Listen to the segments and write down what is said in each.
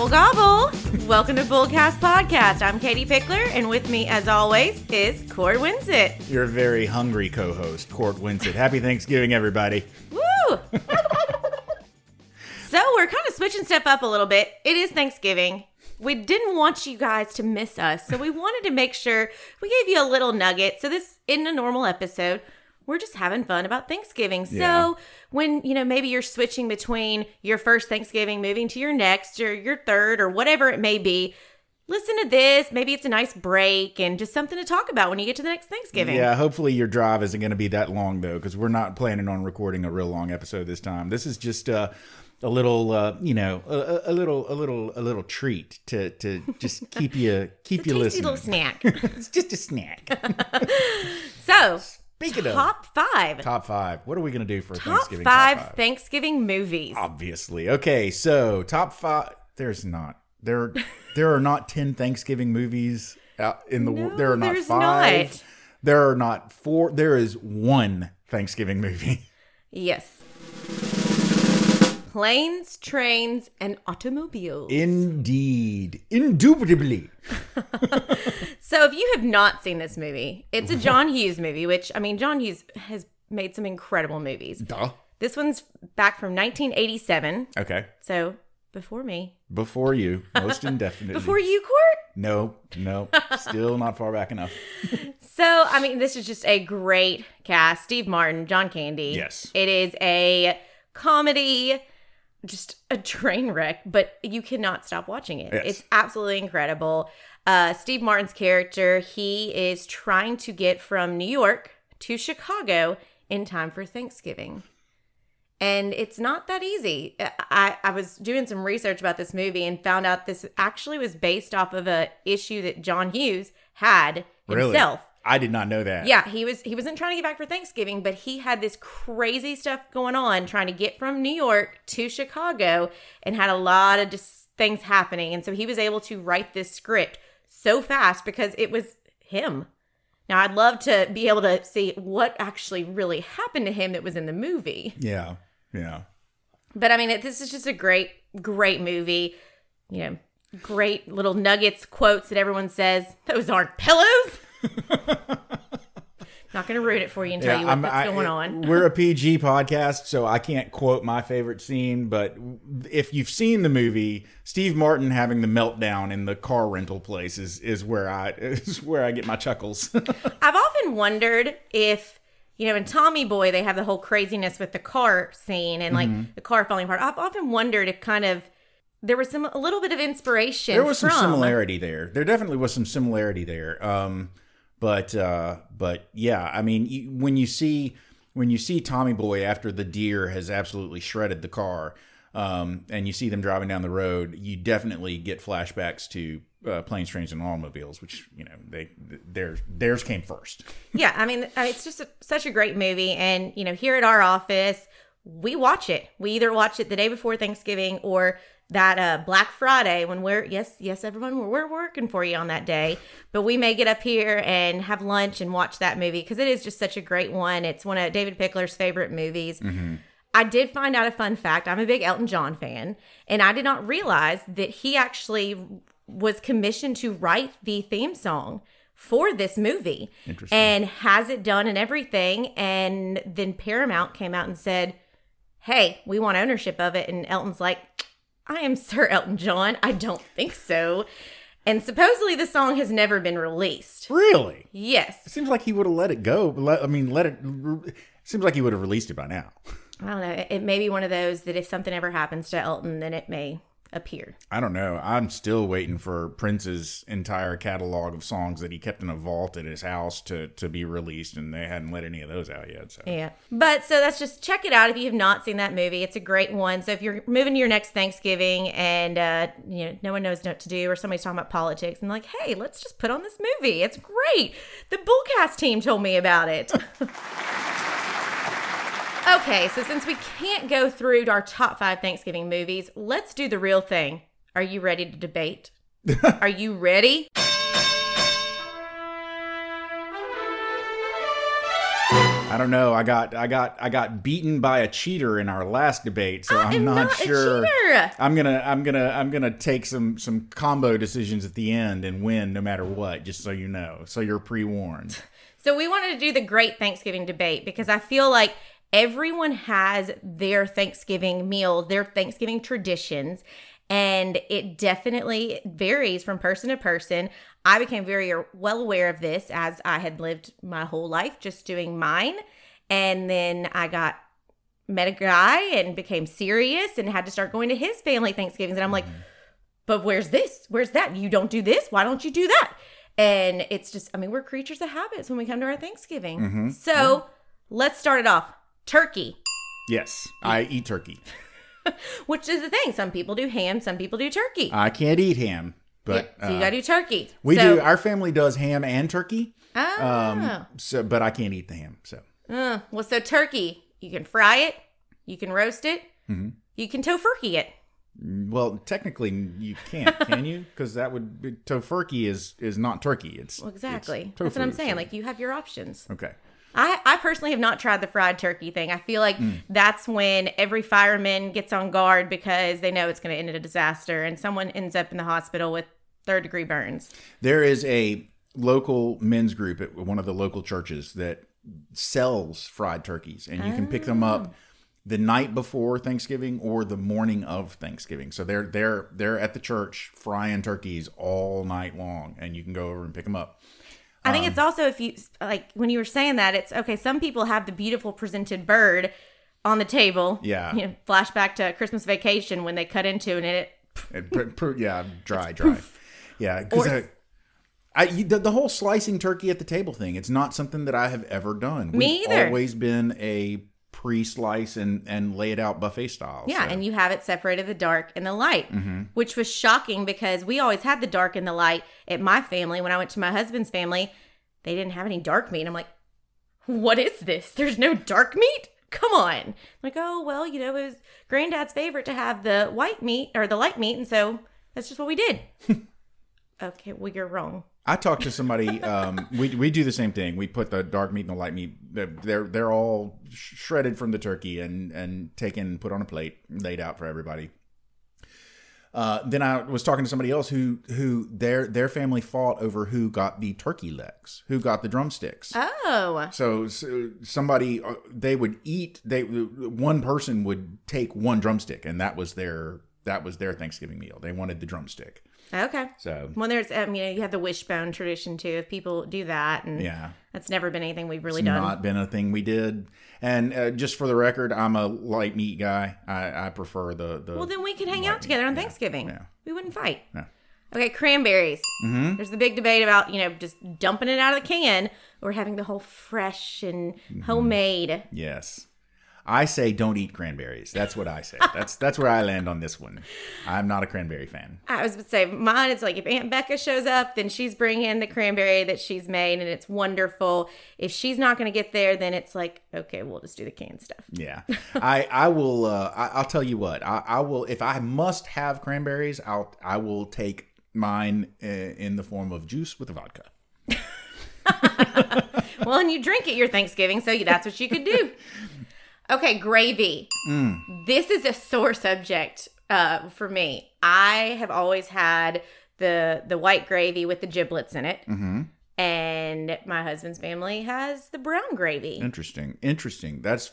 Gobble gobble. Welcome to Bullcast Podcast. I'm Katie Pickler, and with me, as always, is Court Winsett. Your very hungry co-host, Court Winsett. Happy Thanksgiving, everybody. Woo! so we're kind of switching stuff up a little bit. It is Thanksgiving. We didn't want you guys to miss us, so we wanted to make sure we gave you a little nugget. So this isn't a normal episode. We're just having fun about Thanksgiving. So Yeah. when, you know, maybe you're switching between your first Thanksgiving, moving to your next or your third or whatever it may be, listen to this. Maybe it's a nice break and just something to talk about when you get to the next Thanksgiving. Yeah, hopefully your drive isn't going to be that long though, because we're not planning on recording a real long episode this time. This is just uh, a little, uh, you know, a, a- little, a little, a little treat to to just keep you keep you Tasty listening. little snack. it's just a snack. so, Speaking of top five. top five, what are we going to do for Top Thanksgiving five, top five? Thanksgiving movies. Obviously, okay. So top five. There's not there. There are not ten Thanksgiving movies out in the world. No, There are not five. not. There are not four. There is one Thanksgiving movie. Yes. Planes, trains, and automobiles. Indeed, indubitably. so, if you have not seen this movie, it's a John Hughes movie, which, I mean, John Hughes has made some incredible movies. Duh. This one's back from 1987. Okay. So, before me. Before you, most indefinitely. Before you, Court? No, no, still not far back enough. So, I mean, this is just a great cast. Steve Martin, John Candy. Yes. It is a comedy, just a train wreck, but you cannot stop watching it. Yes. It's absolutely incredible. Uh, Steve Martin's character, he is trying to get from New York to Chicago in time for Thanksgiving. And it's not that easy. I, I was doing some research about this movie and found out this actually was based off of a issue that John Hughes had Really? I did not know that. Yeah, he was he wasn't trying to get back for Thanksgiving, but he had this crazy stuff going on trying to get from New York to Chicago and had a lot of just things happening. And so he was able to write this script so fast because it was him. Now I'd love to be able to see what actually really happened to him that was in the movie. Yeah. Yeah. But I mean, it, this is just a great, great movie. You know, great little nuggets, quotes that everyone says. Those aren't pillows. Not going to ruin it for you and tell you what, I'm- what's I- going on. We're a PG podcast, so I can't quote my favorite scene. But if you've seen the movie, Steve Martin having the meltdown in the car rental place is, is where I is where I get my chuckles. I've often wondered if, you know, in Tommy Boy, they have the whole craziness with the car scene and like Mm-hmm. the car falling apart. I've often wondered if kind of there was some a little bit of inspiration. there was some similarity there. There definitely was some similarity there. Um, but uh, but yeah, I mean, when you see when you see Tommy Boy after the deer has absolutely shredded the car, um, and you see them driving down the road, you definitely get flashbacks to uh, planes, trains, and automobiles, which you know they theirs theirs came first. Yeah, I mean, uh, it's just a, such a great movie. And, you know, here at our office, we watch it. We either watch it the day before Thanksgiving or that uh, Black Friday when we're, yes, yes, everyone, we're, we're working for you on that day. But we may get up here and have lunch and watch that movie because it is just such a great one. It's one of David Pickler's favorite movies. I did find out a fun fact. I'm a big Elton John fan, and I did not realize that he actually was commissioned to write the theme song for this movie Interesting. and has it done and everything. And then Paramount came out and said, Hey, we want ownership of it. And Elton's like, I am Sir Elton John. I don't think so. And supposedly the song has never been released. Really, Yes. it seems like he would have let it go. Let, I mean, let it. Seems like he would have released it by now. I don't know. It may be one of those that if something ever happens to Elton, then it may appear. I don't know. I'm still waiting for Prince's entire catalog of songs that he kept in a vault at his house to to be released, and they hadn't let any of those out yet. So Yeah. But so that's just check it out if you have not seen that movie. It's a great one. So if you're moving to your next Thanksgiving and uh, you know no one knows what to do or somebody's talking about politics and like, hey, let's just put on this movie. It's great. The Bullcast team told me about it. okay, so since we can't go through our top five Thanksgiving movies, let's do the real thing. Are you ready to debate? Are you ready? I don't know. I got I got I got beaten by a cheater in our last debate, so I am not, not sure. I'm gonna I'm gonna I'm gonna take some some combo decisions at the end and win no matter what. Just so you know, so you're pre warned. So we wanted to do the great Thanksgiving debate because I feel like everyone has their Thanksgiving meals, their Thanksgiving traditions, and it definitely varies from person to person. I became very well aware of this as I had lived my whole life just doing mine. And then I got met a guy and became serious and had to start going to his family Thanksgivings. And I'm like, mm-hmm. but where's this? Where's that? You don't do this. Why don't you do that? And it's just, I mean, we're creatures of habits when we come to our Thanksgiving. Mm-hmm. So let's start it off. Turkey, Yes, I eat turkey. which is the thing. Some people do ham, some people do turkey. I can't eat ham, but so you uh, gotta do turkey. we So- do. Our family does ham and turkey. Oh. Um, so, but I can't eat the ham. So, Uh, well, so turkey, you can fry it, you can roast it, Mm-hmm. you can tofurkey it. well, technically you can't, can you? Because that would be, tofurkey is is not turkey. It's Well, exactly. it's That's what I'm saying. so- Like you have your options. okay. I, I personally have not tried the fried turkey thing. I feel like mm. that's when every fireman gets on guard because they know it's going to end in a disaster and someone ends up in the hospital with third degree burns. There is a local men's group at one of the local churches that sells fried turkeys, and you can pick them Oh. up the night before Thanksgiving or the morning of Thanksgiving. So they're they're they're at the church frying turkeys all night long, and you can go over and pick them up. I think it's Um, also if you like when you were saying that it's okay. Some people have the beautiful presented bird on the table. Yeah. you know, flashback to Christmas Vacation when they cut into it and it. It pr- pr- yeah, dry, dry. Yeah, because I, the, the whole slicing turkey at the table thing. It's not something that I have ever done. Me We've either. Always been a pre-slice and and lay it out buffet style. Yeah, so. and you have it separated the dark and the light, Mm-hmm. which was shocking because we always had the dark and the light at my family. When I went to my husband's family, they didn't have any dark meat. I'm like, what is this? There's no dark meat? Come on. like, oh, well, you know, it was granddad's favorite to have the white meat or the light meat. And so that's just what we did. okay, well, you're wrong. I talked to somebody. Um, we we do the same thing. We put the dark meat and the light meat. They're they're, all shredded from the turkey and and taken, put on a plate, laid out for everybody. Uh, then I was talking to somebody else who who their their family fought over who got the turkey legs, who got the drumsticks. Oh, So, so somebody uh, they would eat. They one person would take one drumstick, and that was their that was their Thanksgiving meal. They wanted the drumstick. Okay. So Well, there's, I mean, you have the wishbone tradition too. If people do that, and yeah, that's never been anything we've really done. it's done. not been a thing we did. And uh, just for the record, I'm a light meat guy. I, I prefer the the. Well, then we could hang out together on Thanksgiving. yeah. We wouldn't fight. Yeah. Okay, cranberries. Mhm. There's the big debate about, you know, just dumping it out of the can or having the whole fresh and Mm-hmm. homemade. yes, I say don't eat cranberries. That's what I say. that's that's where I land on this one. I'm not a cranberry fan. I was would say mine is like if Aunt Becca shows up, then she's bringing the cranberry that she's made and it's wonderful. If she's not going to get there, then it's like, okay, we'll just do the canned stuff. Yeah, I I will. Uh, I, I'll tell you what. I, I will if I must have cranberries. I'll I will take mine uh, in the form of juice with vodka. well, and you drink it your Thanksgiving, so that's what you could do. Okay, gravy. This is a sore subject uh, for me. I have always had the the white gravy with the giblets in it, Mm-hmm. and my husband's family has the brown gravy. Interesting. Interesting. That's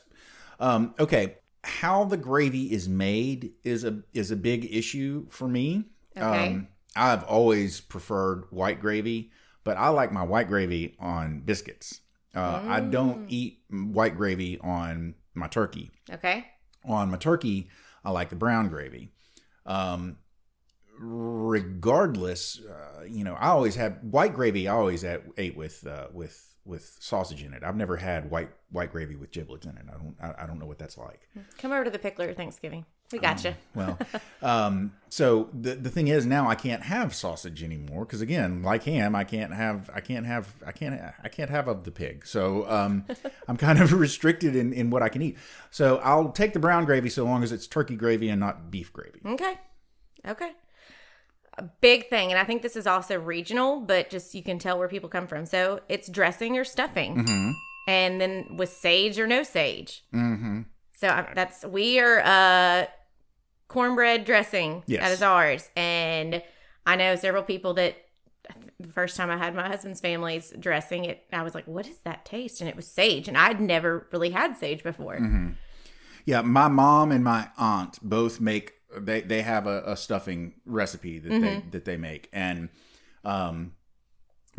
um, okay. How the gravy is made is a is a big issue for me. Okay. Um, I've always preferred white gravy, but I like my white gravy on biscuits. Uh, I don't eat white gravy on my turkey. Okay. On my turkey, I like the brown gravy. Um, regardless, uh, you know, I always had white gravy. I always had, ate with uh, with with sausage in it. I've never had white white gravy with giblets in it. I don't I, I don't know what that's like. Come over to the pickler Thanksgiving. We got you. Well, um, so the the thing is now I can't have sausage anymore because again, like ham, I can't have I can't have I can't I can't have of the pig. So um, I'm kind of restricted in in what I can eat. So I'll take the brown gravy so long as it's turkey gravy and not beef gravy. Okay. Okay. A big thing, and I think this is also regional, but just you can tell where people come from. So it's dressing or stuffing. and then with sage or no sage. Mm-hmm. So that's we are uh cornbread dressing. Yes. That is ours, and I know several people that the first time I had my husband's family's dressing it, I was like, "What is that taste?" And it was sage, and I'd never really had sage before. Yeah, my mom and my aunt both make they they have a, a stuffing recipe that they Mm-hmm. that they make, and um,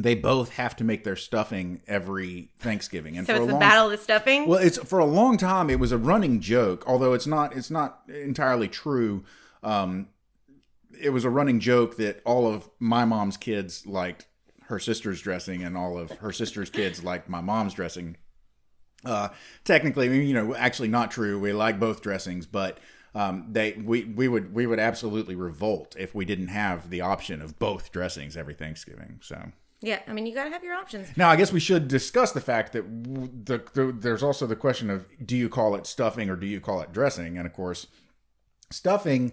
they both have to make their stuffing every Thanksgiving. And So for it's a long battle of the stuffing. well, it's for a long time. It was a running joke, although it's not. It's not entirely true. Um, it was a running joke that all of my mom's kids liked her sister's dressing, and all of her sister's kids liked my mom's dressing. Uh, technically, I mean, you know, actually not true. We like both dressings, but um, they we we would we would absolutely revolt if we didn't have the option of both dressings every Thanksgiving. So. Yeah, I mean, you got to have your options. Now, I guess we should discuss the fact that the, the, there's also the question of do you call it stuffing or do you call it dressing? And of course, stuffing,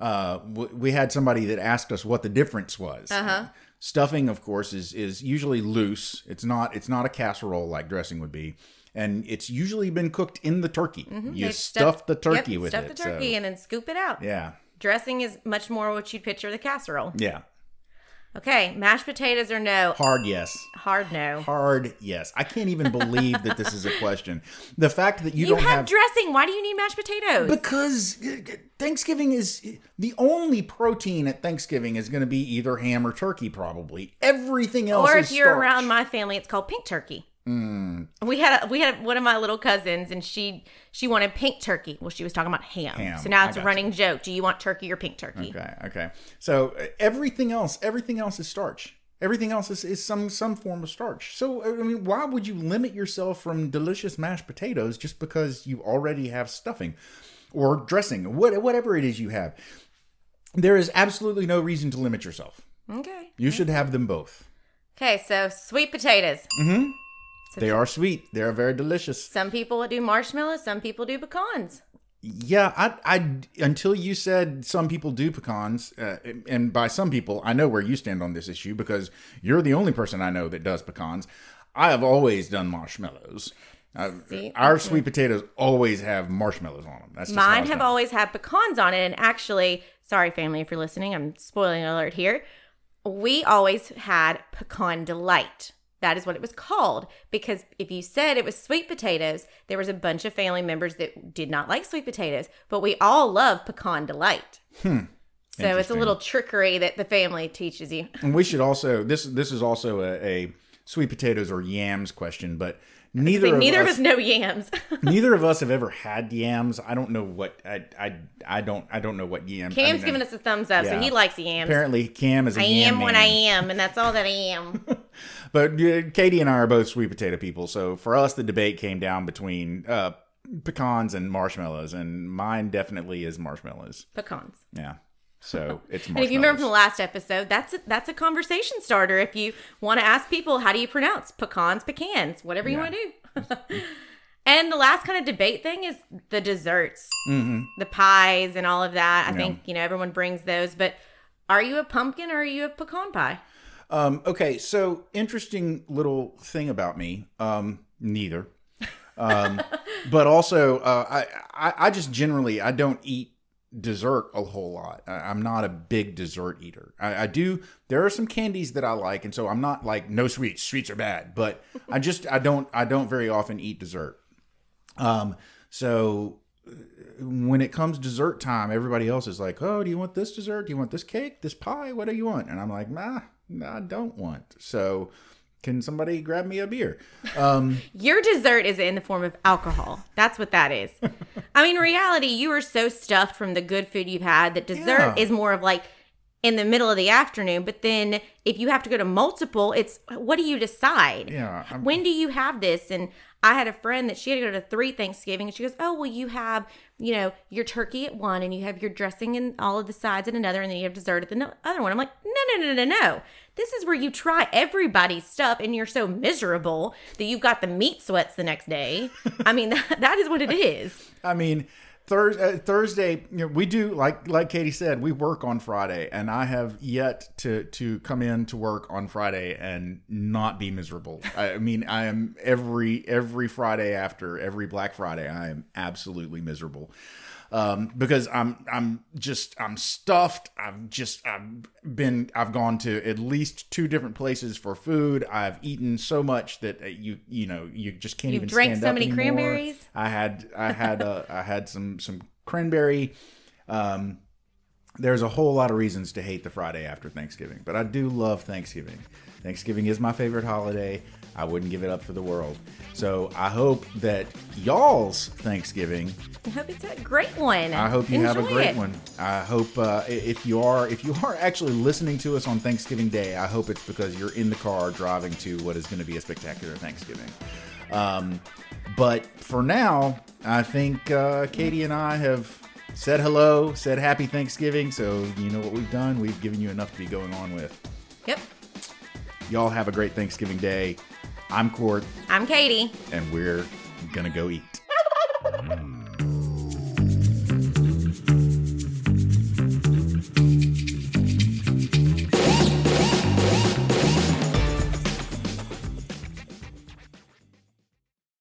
uh, w- we had somebody that asked us what the difference was. Uh-huh. Stuffing, of course, is is usually loose. It's not it's not a casserole like dressing would be, and it's usually been cooked in the turkey. You They stuff the turkey yep, with stuff it. the turkey so, and then scoop it out. yeah, Dressing is much more what you'd picture the casserole. yeah. Okay, mashed potatoes or no? Hard yes. Hard no. Hard yes. I can't even believe that this is a question. The fact that you, You don't have, have dressing. Why do you need mashed potatoes? Because uh, Thanksgiving is the only protein at Thanksgiving is going to be either ham or turkey, probably. Everything else or is if you're starch. around my family, it's called pink turkey. Mm. We had a, we had one of my little cousins, and she she wanted pink turkey. Well, she was talking about ham. Ham. So now it's a running joke. Do you want turkey or pink turkey? Okay, okay. So uh, everything else, everything else is starch. Everything else is, is some some form of starch. So I mean, why would you limit yourself from delicious mashed potatoes just because you already have stuffing or dressing, what, whatever it is you have? There is absolutely no reason to limit yourself. Okay. You should have them both. Okay, so sweet potatoes. Mm-hmm. They are sweet. They are very delicious. Some people do marshmallows. Some people do pecans. Yeah, I, I until you said some people do pecans, uh, and by some people, I know where you stand on this issue because you're the only person I know that does pecans. I have always done marshmallows. Uh, See? our sweet potatoes always have marshmallows on them. That's Mine have done. always had pecans on it. And actually, sorry, family, if you're listening, I'm spoiling alert here. We always had pecan delight. That is what it was called. Because if you said it was sweet potatoes, there was a bunch of family members that did not like sweet potatoes, but we all love pecan delight. Hmm. So it's a little trickery that the family teaches you. And we should also this this is also a, a sweet potatoes or yams question, but neither of neither us, of us know yams. neither of us have ever had yams. I don't know what I I, I don't I don't know what yams. I Cam's mean, giving us a thumbs up, so he likes yams. Apparently, Cam is a I yam I am what. I am, and that's all that I am. But uh, Katie and I are both sweet potato people, so for us, the debate came down between uh, pecans and marshmallows, and mine definitely is marshmallows. Pecans. Yeah, so it's And if you remember from the last episode, that's a, that's a conversation starter. If you want to ask people, how do you pronounce pecans, pecans, whatever you Yeah. want to do. and the last kind of debate thing is the desserts, hmm the pies, and all of that. I Yeah. think you know everyone brings those, but are you a pumpkin or are you a pecan pie? Um, okay, so interesting little thing about me. Um, neither. Um, but also, uh, I, I I just generally I don't eat dessert a whole lot. I, I'm not a big dessert eater. I, I do. There are some candies that I like, and so I'm not like no sweets. Sweets are bad, but I just I don't I don't very often eat dessert. Um, so uh, when it comes dessert time, everybody else is like, "Oh, do you want this dessert? Do you want this cake? This pie? What do you want?" And I'm like, "Nah, nah I don't want." So, can somebody grab me a beer? Um, Your dessert is in the form of alcohol. That's what that is. I mean, reality, you are so stuffed from the good food you've had that dessert Yeah. is more of like in the middle of the afternoon. But then if you have to go to multiple, it's what do you decide? yeah, I'm, When do you have this? And I had a friend that she had to go to three Thanksgiving, and she goes, "Oh, well, you have, you know, your turkey at one, and you have your dressing and all of the sides at another, and then you have dessert at the no- other one." I'm like, "No, no, no, no, no! This is where you try everybody's stuff, and you're so miserable that you've got the meat sweats the next day. I mean, that, that is what it is. I mean, Thurs uh, Thursday, you know, we do like like Katie said, we work on Friday, and I have yet to to come in to work on Friday and not be miserable. I mean, I am every every Friday after every Black Friday, I am absolutely miserable um, because I'm I'm just I'm stuffed. I've just I've been I've gone to at least two different places for food. I've eaten so much that uh, you you know you just can't You've even drank stand so many anymore. cranberries? I had I had uh, I had some some cranberry. Um, there's a whole lot of reasons to hate the Friday after Thanksgiving, but I do love Thanksgiving. Thanksgiving is my favorite holiday. I wouldn't give it up for the world. So I hope that y'all's Thanksgiving. I hope it's a great one. I hope you have a great it. one. I hope uh, if you are if you are actually listening to us on Thanksgiving Day, I hope it's because you're in the car driving to what is going to be a spectacular Thanksgiving. Um, but for now, I think uh, Katie and I have said hello, said happy Thanksgiving. So you know what we've done. We've given you enough to be going on with. Yep. Y'all have a great Thanksgiving Day. I'm Court, I'm Katie. and we're gonna go eat.